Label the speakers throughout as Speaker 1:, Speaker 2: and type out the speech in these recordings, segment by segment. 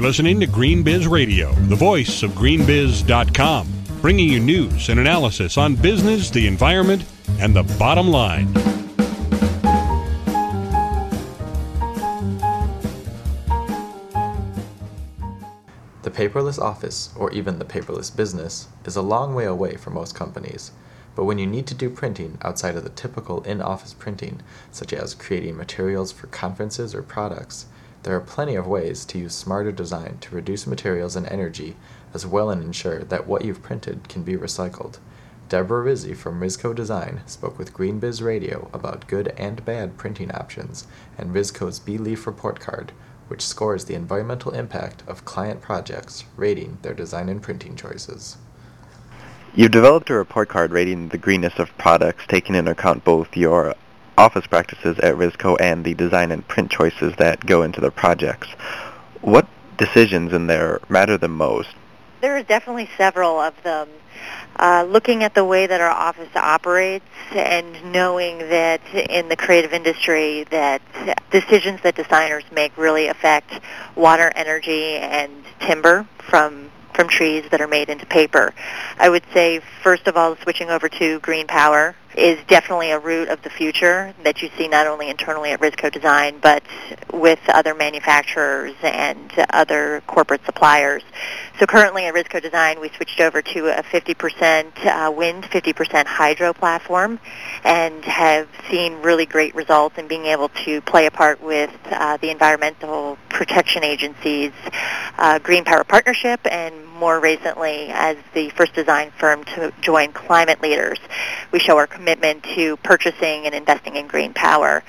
Speaker 1: You're listening to GreenBiz Radio, the voice of greenbiz.com, bringing you news and analysis on business, the environment, and the bottom line.
Speaker 2: The paperless office, or even the paperless business, is a long way away for most companies. But when you need to do printing outside of the typical in office printing, such as creating materials for conferences or products, there are plenty of ways to use smarter design to reduce materials and energy, as well and ensure that what you've printed can be recycled. Deborah Rizzi from Rizco Design spoke with GreenBiz Radio about good and bad printing options and Rizco's B-Leaf report card, which scores the environmental impact of client projects, rating their design and printing choices.
Speaker 3: You've developed a report card rating the greenness of products, taking into account both your office practices at Rizco and the design and print choices that go into their projects. What decisions in there matter the most?
Speaker 4: There are definitely several of them. Uh, looking at the way that our office operates and knowing that in the creative industry that decisions that designers make really affect water, energy, and timber from from trees that are made into paper. I would say, first of all, switching over to green power is definitely a route of the future that you see not only internally at Rizco Design, but with other manufacturers and other corporate suppliers. So currently at Rizco Design, we switched over to a 50% uh, wind, 50% hydro platform, and have seen really great results in being able to play a part with uh, the environmental protection Agency's uh, Green Power Partnership, and more recently as the first design firm to join climate leaders. We show our commitment to purchasing and investing in green power.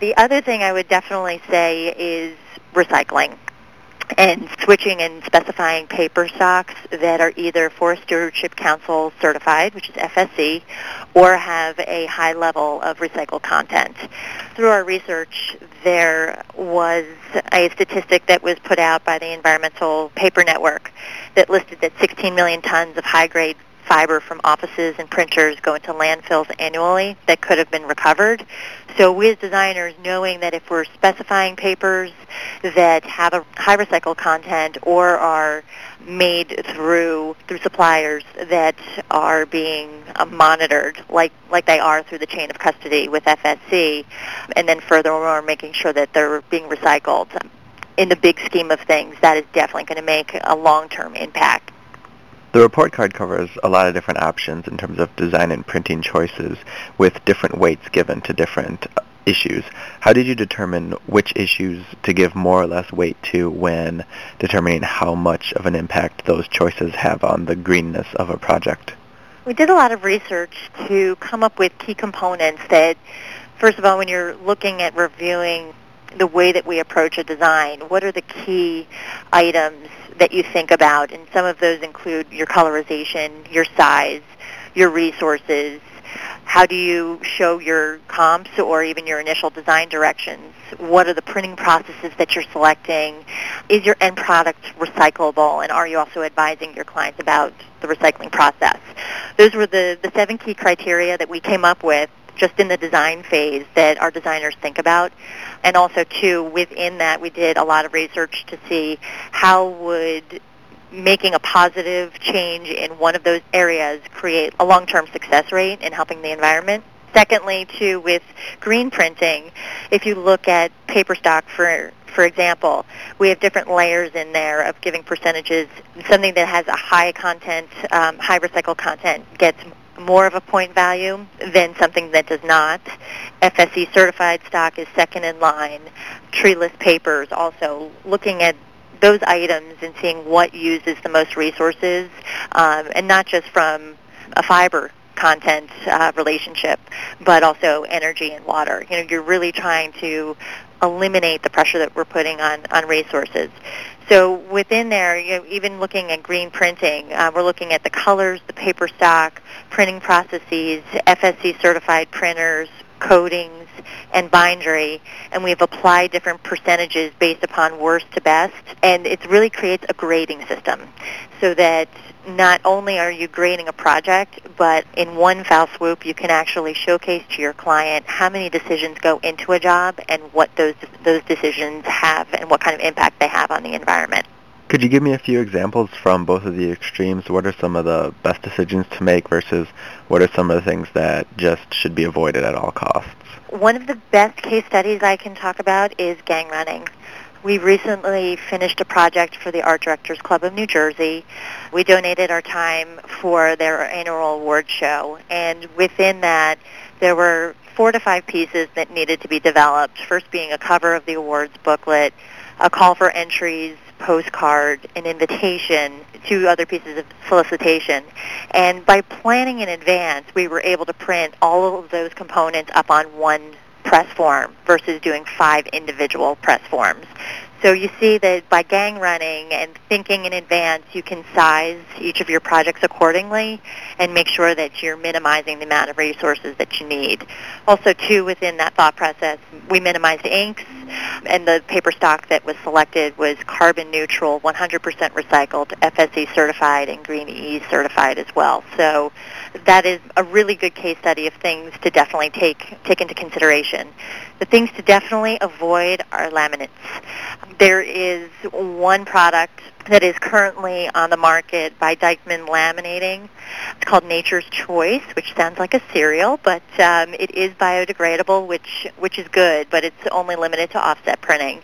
Speaker 4: The other thing I would definitely say is recycling and switching and specifying paper stocks that are either Forest Stewardship Council certified, which is FSC, or have a high level of recycled content. Through our research, there was a statistic that was put out by the Environmental Paper Network that listed that 16 million tons of high-grade fiber from offices and printers go into landfills annually that could have been recovered. So we as designers, knowing that if we're specifying papers that have a high recycle content or are made through through suppliers that are being uh, monitored like like they are through the chain of custody with FSC, and then furthermore making sure that they're being recycled. In the big scheme of things, that is definitely going to make a long-term impact.
Speaker 3: The report card covers a lot of different options in terms of design and printing choices with different weights given to different issues. How did you determine which issues to give more or less weight to when determining how much of an impact those choices have on the greenness of a project?
Speaker 4: We did a lot of research to come up with key components that, first of all, when you're looking at reviewing the way that we approach a design, what are the key items that you think about, and some of those include your colorization, your size, your resources, how do you show your comps or even your initial design directions? What are the printing processes that you're selecting? Is your end product recyclable? And are you also advising your clients about the recycling process? Those were the, the seven key criteria that we came up with just in the design phase that our designers think about. And also, too, within that, we did a lot of research to see how would making a positive change in one of those areas create a long-term success rate in helping the environment. Secondly, too, with green printing, if you look at paper stock, for for example, we have different layers in there of giving percentages. Something that has a high content, um, high recycled content gets more of a point value than something that does not. FSC certified stock is second in line. Treeless papers also looking at those items and seeing what uses the most resources, um, and not just from a fiber content uh, relationship, but also energy and water. You know, you're really trying to eliminate the pressure that we're putting on, on resources. So within there, you know, even looking at green printing, uh, we're looking at the colors, the paper stock, printing processes, FSC certified printers, coatings, and bindery, and we've applied different percentages based upon worst to best, and it really creates a grading system so that not only are you grading a project, but in one foul swoop, you can actually showcase to your client how many decisions go into a job and what those those decisions have and what kind of impact they have on the environment.
Speaker 3: Could you give me a few examples from both of the extremes? What are some of the best decisions to make versus what are some of the things that just should be avoided at all costs?
Speaker 4: One of the best case studies I can talk about is gang running. We recently finished a project for the Art Directors Club of New Jersey. We donated our time for their annual award show, and within that, there were four to five pieces that needed to be developed. First being a cover of the awards booklet, a call for entries, postcard, an invitation, two other pieces of solicitation. And by planning in advance, we were able to print all of those components up on one press form versus doing five individual press forms. So you see that by gang running and thinking in advance, you can size each of your projects accordingly and make sure that you're minimizing the amount of resources that you need. Also, too, within that thought process, we minimized inks, and the paper stock that was selected was carbon neutral, 100% recycled, FSC certified, and Green E certified as well. So that is a really good case study of things to definitely take take into consideration. The things to definitely avoid are laminates. There is one product that is currently on the market by Deichmann Laminating. It's called Nature's Choice, which sounds like a cereal, but um, it is biodegradable, which which is good, but it's only limited to offset printing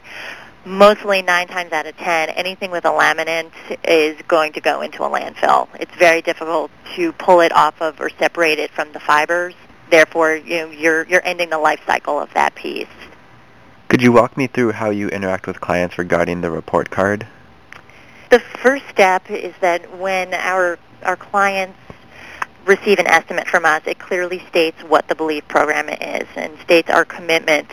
Speaker 4: mostly nine times out of ten, anything with a laminate is going to go into a landfill. It's very difficult to pull it off of or separate it from the fibers. Therefore, you know, you're you're ending the life cycle of that piece.
Speaker 3: Could you walk me through how you interact with clients regarding the report card?
Speaker 4: The first step is that when our our clients receive an estimate from us, it clearly states what the B-Leaf program is and states our commitment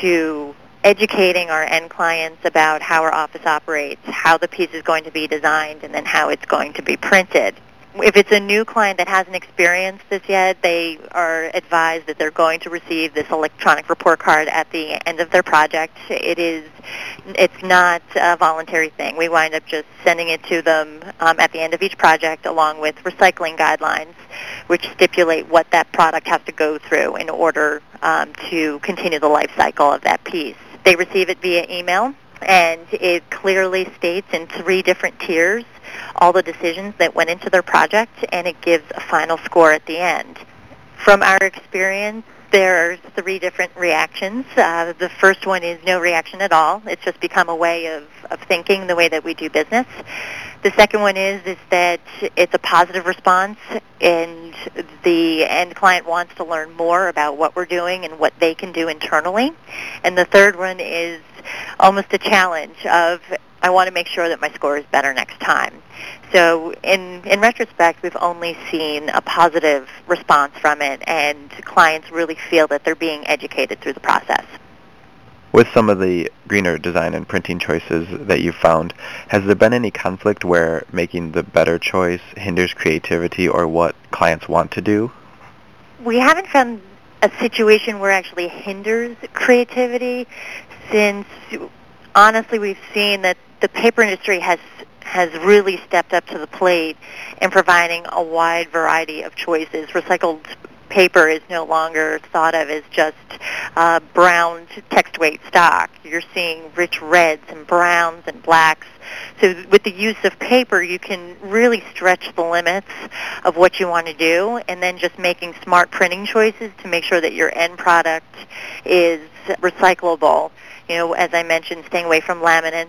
Speaker 4: to educating our end clients about how our office operates, how the piece is going to be designed, and then how it's going to be printed. If it's a new client that hasn't experienced this yet, they are advised that they're going to receive this electronic report card at the end of their project. It is, it's not a voluntary thing. We wind up just sending it to them um, at the end of each project along with recycling guidelines which stipulate what that product has to go through in order um, to continue the life cycle of that piece. They receive it via email, and it clearly states in three different tiers all the decisions that went into their project, and it gives a final score at the end. From our experience, there are three different reactions. Uh, the first one is no reaction at all. It's just become a way of, of thinking the way that we do business. The second one is is that it's a positive response, and the end client wants to learn more about what we're doing and what they can do internally. And the third one is almost a challenge of I want to make sure that my score is better next time. So in, in retrospect, we've only seen a positive response from it, and clients really feel that they're being educated through the process.
Speaker 3: With some of the greener design and printing choices that you've found, has there been any conflict where making the better choice hinders creativity or what clients want to do?
Speaker 4: We haven't found a situation where it actually hinders creativity since honestly we've seen that the paper industry has has really stepped up to the plate in providing a wide variety of choices. Recycled paper is no longer thought of as just uh, brown text weight stock. You're seeing rich reds and browns and blacks. So with the use of paper, you can really stretch the limits of what you want to do and then just making smart printing choices to make sure that your end product is recyclable you know, as I mentioned, staying away from laminates.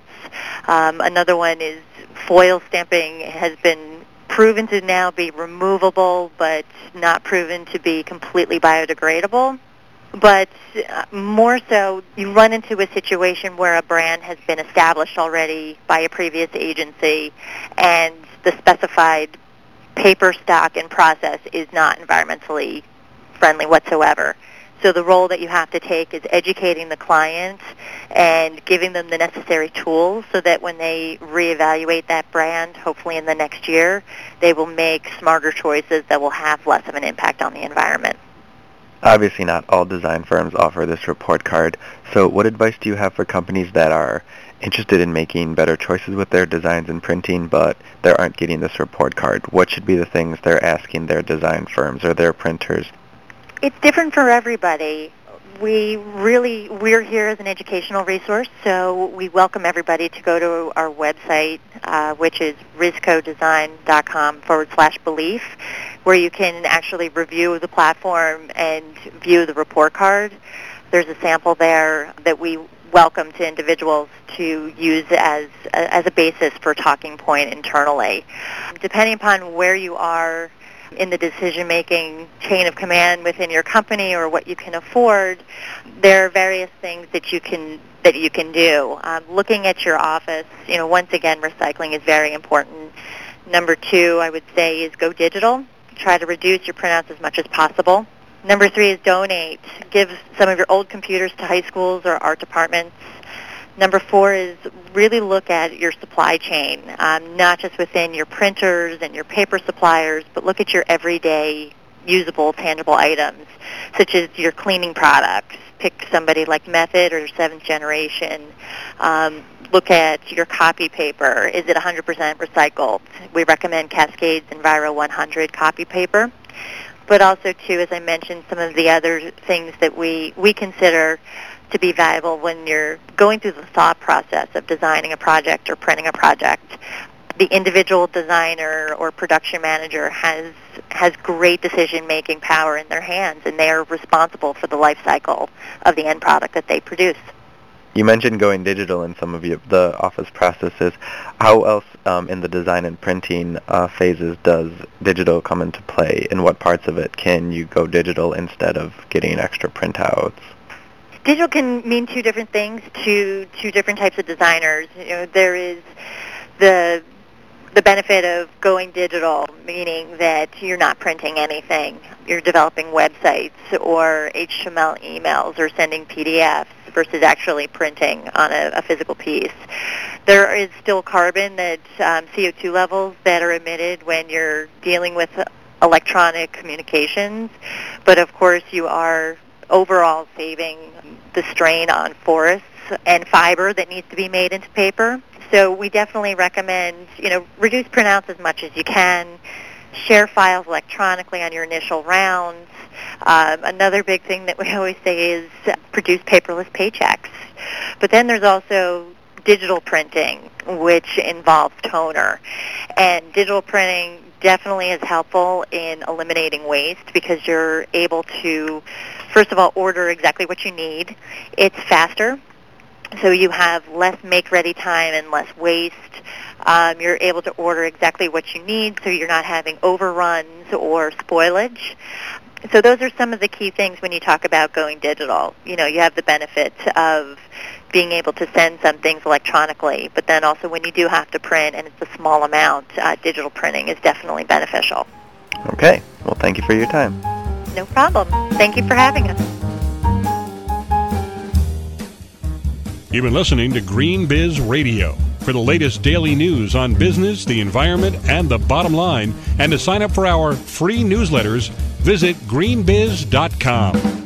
Speaker 4: Um, another one is foil stamping has been proven to now be removable, but not proven to be completely biodegradable. But uh, more so, you run into a situation where a brand has been established already by a previous agency, and the specified paper stock and process is not environmentally friendly whatsoever. So the role that you have to take is educating the client and giving them the necessary tools so that when they reevaluate that brand, hopefully in the next year, they will make smarter choices that will have less of an impact on the environment.
Speaker 3: Obviously not all design firms offer this report card, so what advice do you have for companies that are interested in making better choices with their designs and printing, but they aren't getting this report card? What should be the things they're asking their design firms or their printers
Speaker 4: it's different for everybody. we really we're here as an educational resource, so we welcome everybody to go to our website, uh, which is rizcodesign.com forward slash belief, where you can actually review the platform and view the report card. There's a sample there that we welcome to individuals to use as as a basis for talking point internally. Depending upon where you are in the decision-making chain of command within your company or what you can afford, there are various things that you can that you can do. Um, looking at your office, you know, once again, recycling is very important. Number two, I would say, is go digital. Try to reduce your printouts as much as possible. Number three is donate. Give some of your old computers to high schools or art departments. Number four is really look at your supply chain, um, not just within your printers and your paper suppliers, but look at your everyday usable, tangible items, such as your cleaning products. Pick somebody like Method or Seventh Generation. Um, look at your copy paper. Is it 100% recycled? We recommend Cascades Enviro 100 copy paper. But also, too, as I mentioned, some of the other things that we, we consider to be valuable when you're going through the thought process of designing a project or printing a project. The individual designer or production manager has has great decision making power in their hands and they are responsible for the life cycle of the end product that they produce.
Speaker 3: You mentioned going digital in some of your, the office processes. How else um, in the design and printing uh, phases does digital come into play? In what parts of it can you go digital instead of getting extra printouts?
Speaker 4: Digital can mean two different things to two different types of designers. You know, there is the the benefit of going digital, meaning that you're not printing anything. You're developing websites or HTML emails or sending PDFs versus actually printing on a, a physical piece. There is still carbon that um, CO2 levels that are emitted when you're dealing with electronic communications, but of course you are overall saving the strain on forests and fiber that needs to be made into paper. So we definitely recommend, you know, reduce printouts as much as you can. Share files electronically on your initial rounds. Um, another big thing that we always say is produce paperless paychecks. But then there's also digital printing, which involves toner. And digital printing definitely is helpful in eliminating waste because you're able to, first of all, order exactly what you need. It's faster, so you have less make-ready time and less waste. Um, you're able to order exactly what you need, so you're not having overruns or spoilage. So those are some of the key things when you talk about going digital. You know, you have the benefit of being able to send some things electronically, but then also when you do have to print and it's a small amount, uh, digital printing is definitely beneficial.
Speaker 3: Okay. Well, thank you for your time.
Speaker 4: No problem. Thank you for having us.
Speaker 1: You've been listening to GreenBiz Radio. For the latest daily news on business, the environment, and the bottom line, and to sign up for our free newsletters, visit greenbiz.com.